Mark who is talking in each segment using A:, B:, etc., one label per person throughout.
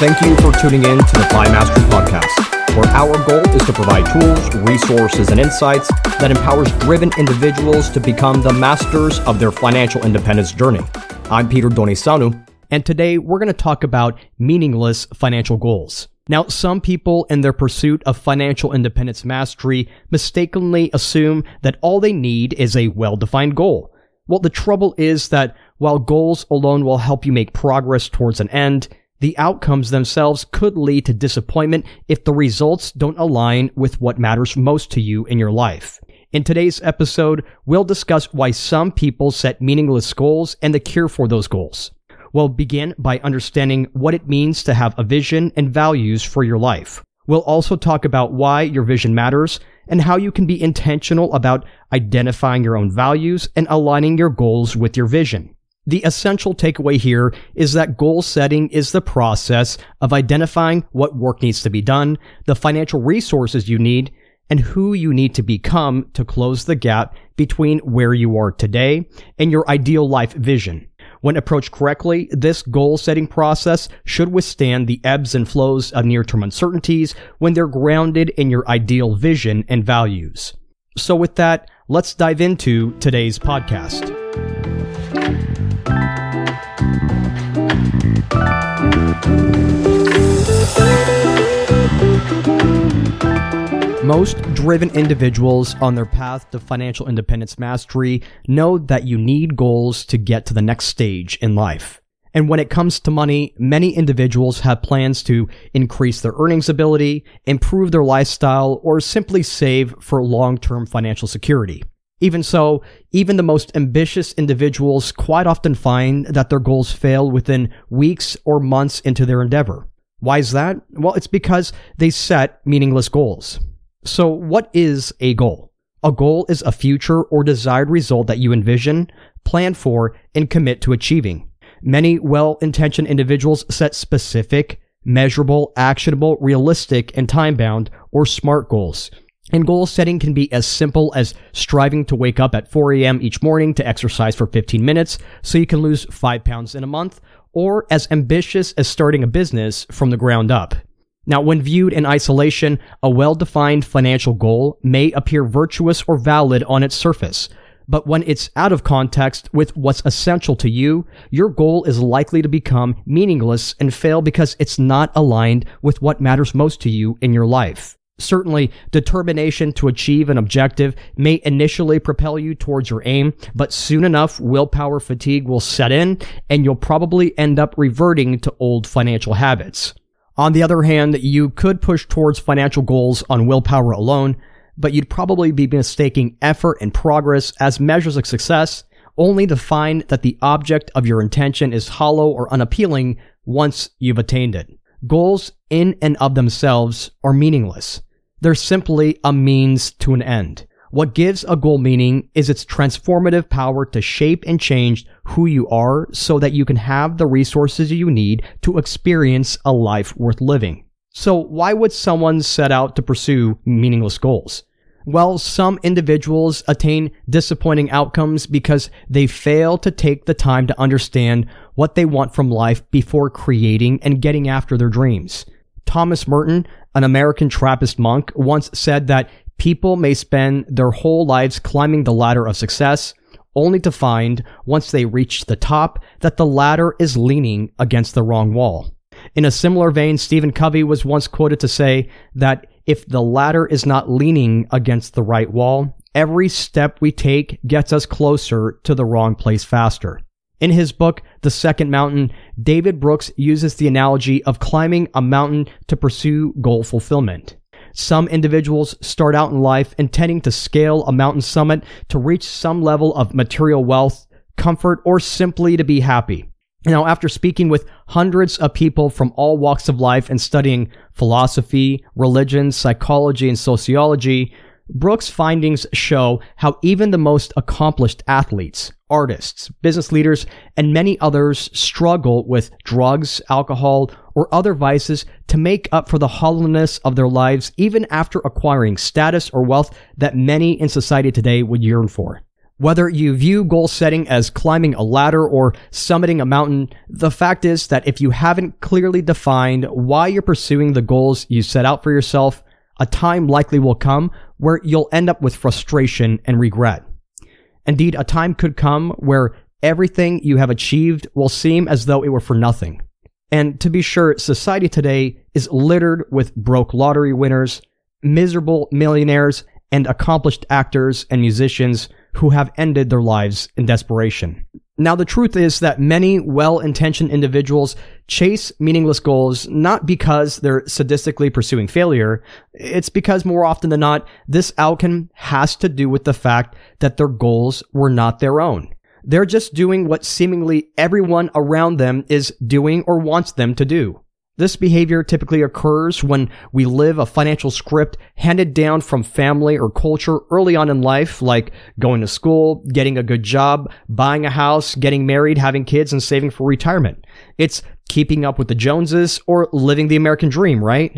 A: Thank you for tuning in to the FI Mastery Podcast, where our goal is to provide tools, resources, and insights that empowers driven individuals to become the masters of their financial independence journey. I'm Peter Donisanu, and today we're going to talk about meaningless financial goals. Now, some people in their pursuit of financial independence mastery mistakenly assume that all they need is a well-defined goal. Well, the trouble is that while goals alone will help you make progress towards an end, the outcomes themselves could lead to disappointment if the results don't align with what matters most to you in your life. In today's episode, we'll discuss why some people set meaningless goals and the cure for those goals. We'll begin by understanding what it means to have a vision and values for your life. We'll also talk about why your vision matters and how you can be intentional about identifying your own values and aligning your goals with your vision. The essential takeaway here is that goal setting is the process of identifying what work needs to be done, the financial resources you need, and who you need to become to close the gap between where you are today and your ideal life vision. When approached correctly, this goal setting process should withstand the ebbs and flows of near term uncertainties when they're grounded in your ideal vision and values. So, with that, let's dive into today's podcast. Most driven individuals on their path to financial independence mastery know that you need goals to get to the next stage in life. And when it comes to money, many individuals have plans to increase their earnings ability, improve their lifestyle, or simply save for long-term financial security. Even so, even the most ambitious individuals quite often find that their goals fail within weeks or months into their endeavor. Why is that? Well, it's because they set meaningless goals. So what is a goal? A goal is a future or desired result that you envision, plan for, and commit to achieving. Many well-intentioned individuals set specific, measurable, actionable, realistic, and time-bound or SMART goals and goal setting can be as simple as striving to wake up at 4 a.m. each morning to exercise for 15 minutes so you can lose 5 pounds in a month, or as ambitious as starting a business from the ground up. Now, when viewed in isolation, a well-defined financial goal may appear virtuous or valid on its surface. But when it's out of context with what's essential to you, your goal is likely to become meaningless and fail because it's not aligned with what matters most to you in your life. Certainly, determination to achieve an objective may initially propel you towards your aim, but soon enough, willpower fatigue will set in and you'll probably end up reverting to old financial habits. On the other hand, you could push towards financial goals on willpower alone, but you'd probably be mistaking effort and progress as measures of success, only to find that the object of your intention is hollow or unappealing once you've attained it. Goals in and of themselves are meaningless. They're simply a means to an end. What gives a goal meaning is its transformative power to shape and change who you are so that you can have the resources you need to experience a life worth living. So why would someone set out to pursue meaningless goals? Well, some individuals attain disappointing outcomes because they fail to take the time to understand what they want from life before creating and getting after their dreams. Thomas Merton, an American Trappist monk, once said that people may spend their whole lives climbing the ladder of success, only to find, once they reach the top, that the ladder is leaning against the wrong wall. In a similar vein, Stephen Covey was once quoted to say that if the ladder is not leaning against the right wall, every step we take gets us closer to the wrong place faster. In his book, The Second Mountain, David Brooks uses the analogy of climbing a mountain to pursue goal fulfillment. Some individuals start out in life intending to scale a mountain summit to reach some level of material wealth, comfort, or simply to be happy. Now, after speaking with hundreds of people from all walks of life and studying philosophy, religion, psychology, and sociology, Brooks' findings show how even the most accomplished athletes, artists, business leaders, and many others struggle with drugs, alcohol, or other vices to make up for the hollowness of their lives even after acquiring status or wealth that many in society today would yearn for. Whether you view goal setting as climbing a ladder or summiting a mountain, the fact is that if you haven't clearly defined why you're pursuing the goals you set out for yourself, a time likely will come where you'll end up with frustration and regret. Indeed, a time could come where everything you have achieved will seem as though it were for nothing. And to be sure, society today is littered with broke lottery winners, miserable millionaires, and accomplished actors and musicians who have ended their lives in desperation. Now, the truth is that many well-intentioned individuals chase meaningless goals not because they're sadistically pursuing failure. It's because more often than not, this outcome has to do with the fact that their goals were not their own. They're just doing what seemingly everyone around them is doing or wants them to do. This behavior typically occurs when we live a financial script handed down from family or culture early on in life, like going to school, getting a good job, buying a house, getting married, having kids, and saving for retirement. It's keeping up with the Joneses or living the American dream, right?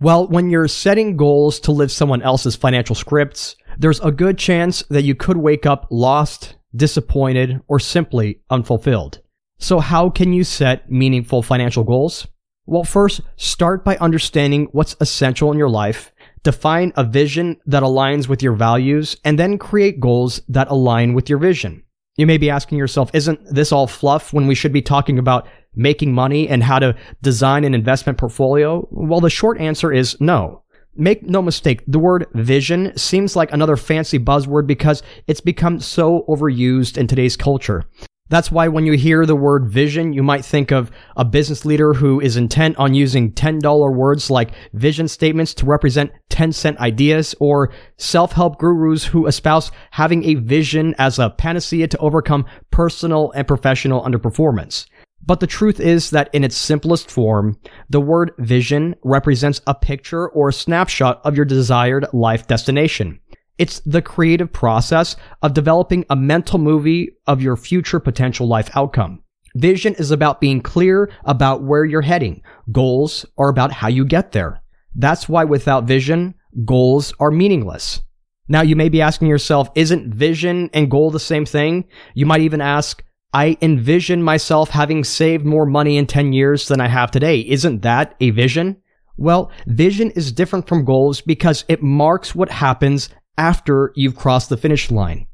A: Well, when you're setting goals to live someone else's financial scripts, there's a good chance that you could wake up lost, disappointed, or simply unfulfilled. So how can you set meaningful financial goals? Well, first, start by understanding what's essential in your life, define a vision that aligns with your values, and then create goals that align with your vision. You may be asking yourself, isn't this all fluff when we should be talking about making money and how to design an investment portfolio? Well, the short answer is no. Make no mistake, the word vision seems like another fancy buzzword because it's become so overused in today's culture. That's why when you hear the word vision, you might think of a business leader who is intent on using $10 words like vision statements to represent 10 cent ideas or self-help gurus who espouse having a vision as a panacea to overcome personal and professional underperformance. But the truth is that in its simplest form, the word vision represents a picture or snapshot of your desired life destination. It's the creative process of developing a mental movie of your future potential life outcome. Vision is about being clear about where you're heading. Goals are about how you get there. That's why without vision, goals are meaningless. Now you may be asking yourself, isn't vision and goal the same thing? You might even ask, I envision myself having saved more money in 10 years than I have today. Isn't that a vision? Well, vision is different from goals because it marks what happens after you've crossed the finish line.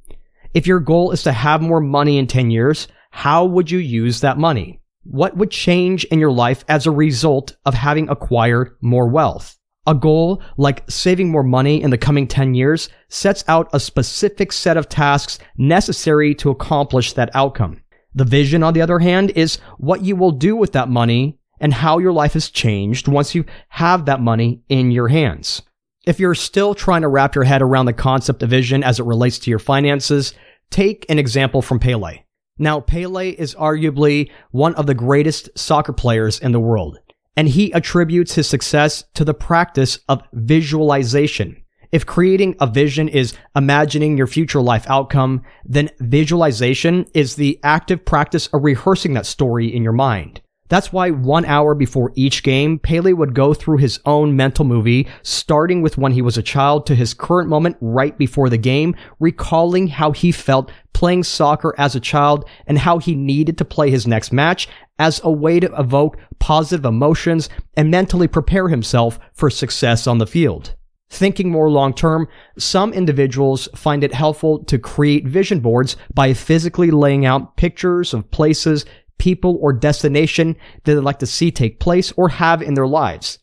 A: If your goal is to have more money in 10 years, how would you use that money? What would change in your life as a result of having acquired more wealth? A goal like saving more money in the coming 10 years sets out a specific set of tasks necessary to accomplish that outcome. The vision, on the other hand, is what you will do with that money and how your life has changed once you have that money in your hands. If you're still trying to wrap your head around the concept of vision as it relates to your finances, take an example from Pele. Now, Pele is arguably one of the greatest soccer players in the world, and he attributes his success to the practice of visualization. If creating a vision is imagining your future life outcome, then visualization is the active practice of rehearsing that story in your mind. That's why one hour before each game, Pele would go through his own mental movie, starting with when he was a child to his current moment right before the game, recalling how he felt playing soccer as a child and how he needed to play his next match as a way to evoke positive emotions and mentally prepare himself for success on the field. Thinking more long term, some individuals find it helpful to create vision boards by physically laying out pictures of places, people, or destination that they'd like to see take place or have in their lives.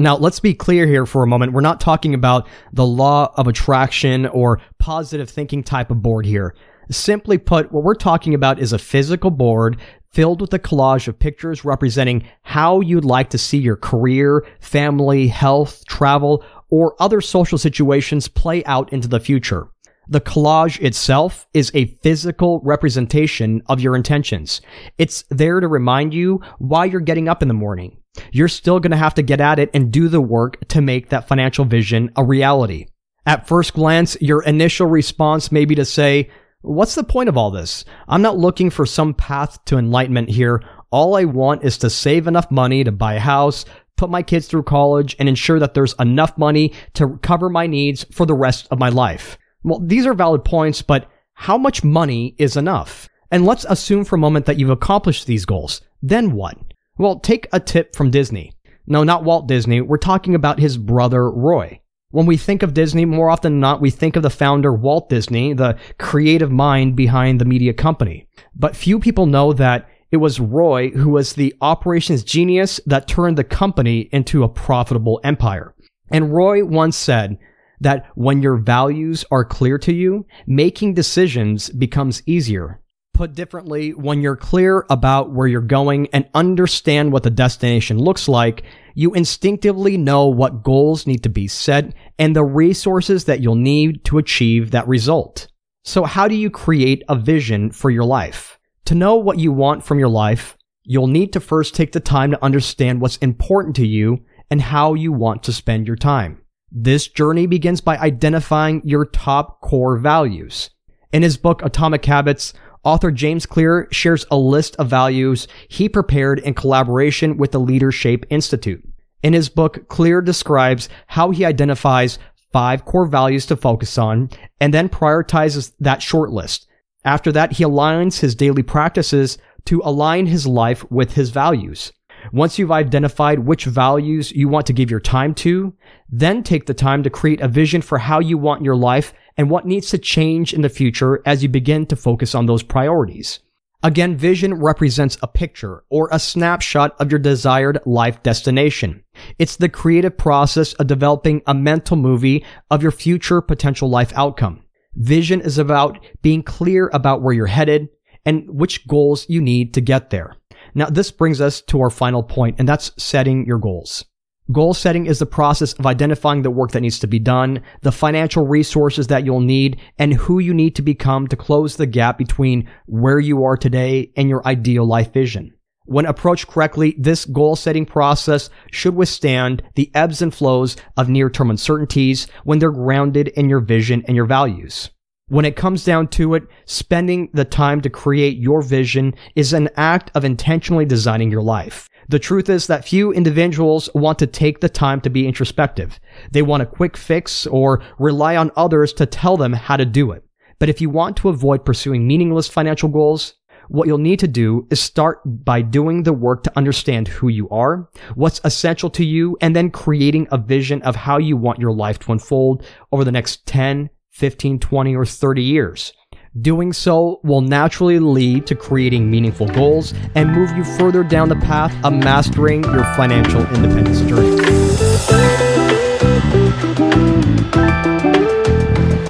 A: Now, let's be clear here for a moment. We're not talking about the law of attraction or positive thinking type of board here. Simply put, what we're talking about is a physical board filled with a collage of pictures representing how you'd like to see your career, family, health, travel, or other social situations play out into the future. The collage itself is a physical representation of your intentions. It's there to remind you why you're getting up in the morning. You're still going to have to get at it and do the work to make that financial vision a reality. At first glance, your initial response may be to say, what's the point of all this? I'm not looking for some path to enlightenment here. All I want is to save enough money to buy a house, put my kids through college, and ensure that there's enough money to cover my needs for the rest of my life. Well, these are valid points, but How much money is enough? And let's assume for a moment that you've accomplished these goals. Then what? Well, take a tip from Disney. No, not Walt Disney. We're talking about his brother, Roy. When we think of Disney, more often than not, we think of the founder, Walt Disney, the creative mind behind the media company. But few people know that it was Roy who was the operations genius that turned the company into a profitable empire. And Roy once said that when your values are clear to you, making decisions becomes easier. Put differently, when you're clear about where you're going and understand what the destination looks like, you instinctively know what goals need to be set and the resources that you'll need to achieve that result. So how do you create a vision for your life? To know what you want from your life, you'll need to first take the time to understand what's important to you and how you want to spend your time. This journey begins by identifying your top core values. In his book Atomic Habits, author James Clear shares a list of values he prepared in collaboration with the Leadershape Institute. In his book, Clear describes how he identifies five core values to focus on and then prioritizes that short list. After that, he aligns his daily practices to align his life with his values. Once you've identified which values you want to give your time to, then take the time to create a vision for how you want your life and what needs to change in the future as you begin to focus on those priorities. Again, vision represents a picture or a snapshot of your desired life destination. It's the creative process of developing a mental movie of your future potential life outcome. Vision is about being clear about where you're headed and which goals you need to get there. Now, this brings us to our final point, and that's setting your goals. Goal setting is the process of identifying the work that needs to be done, the financial resources that you'll need, and who you need to become to close the gap between where you are today and your ideal life vision. When approached correctly, this goal setting process should withstand the ebbs and flows of near term uncertainties when they're grounded in your vision and your values. When it comes down to it, spending the time to create your vision is an act of intentionally designing your life. The truth is that few individuals want to take the time to be introspective. They want a quick fix or rely on others to tell them how to do it. But if you want to avoid pursuing meaningless financial goals, what you'll need to do is start by doing the work to understand who you are, what's essential to you, and then creating a vision of how you want your life to unfold over the next 10, 15, 20, or 30 years. Doing so will naturally lead to creating meaningful goals and move you further down the path of mastering your financial independence journey.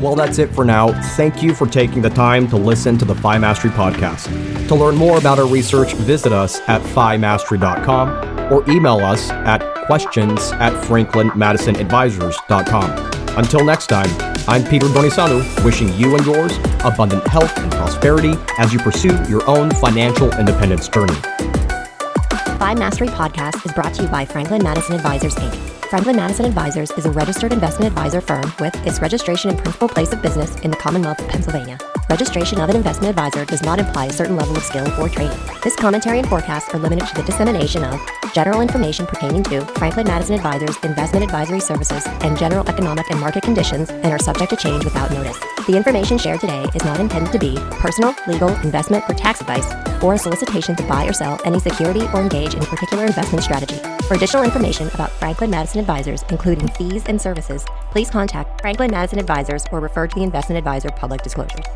A: Well, that's it for now. Thank you for taking the time to listen to the FI Mastery podcast. To learn more about our research, visit us at FIMastery.com or email us at questions at franklinmadisonadvisors.com. Until next time, I'm Peter Donisanu, wishing you and yours abundant health and prosperity as you pursue your own financial independence journey.
B: FI Mastery Podcast is brought to you by Franklin Madison Advisors, Inc. Franklin Madison Advisors is a registered investment advisor firm with its registration and principal place of business in the Commonwealth of Pennsylvania. Registration of an investment advisor does not imply a certain level of skill or training. This commentary and forecast are limited to the dissemination of general information pertaining to Franklin Madison Advisors investment advisory services and general economic and market conditions and are subject to change without notice. The information shared today is not intended to be personal, legal, investment, or tax advice or a solicitation to buy or sell any security or engage in a particular investment strategy. For additional information about Franklin Madison Advisors, including fees and services, please contact Franklin Madison Advisors or refer to the Investment Advisor public disclosures.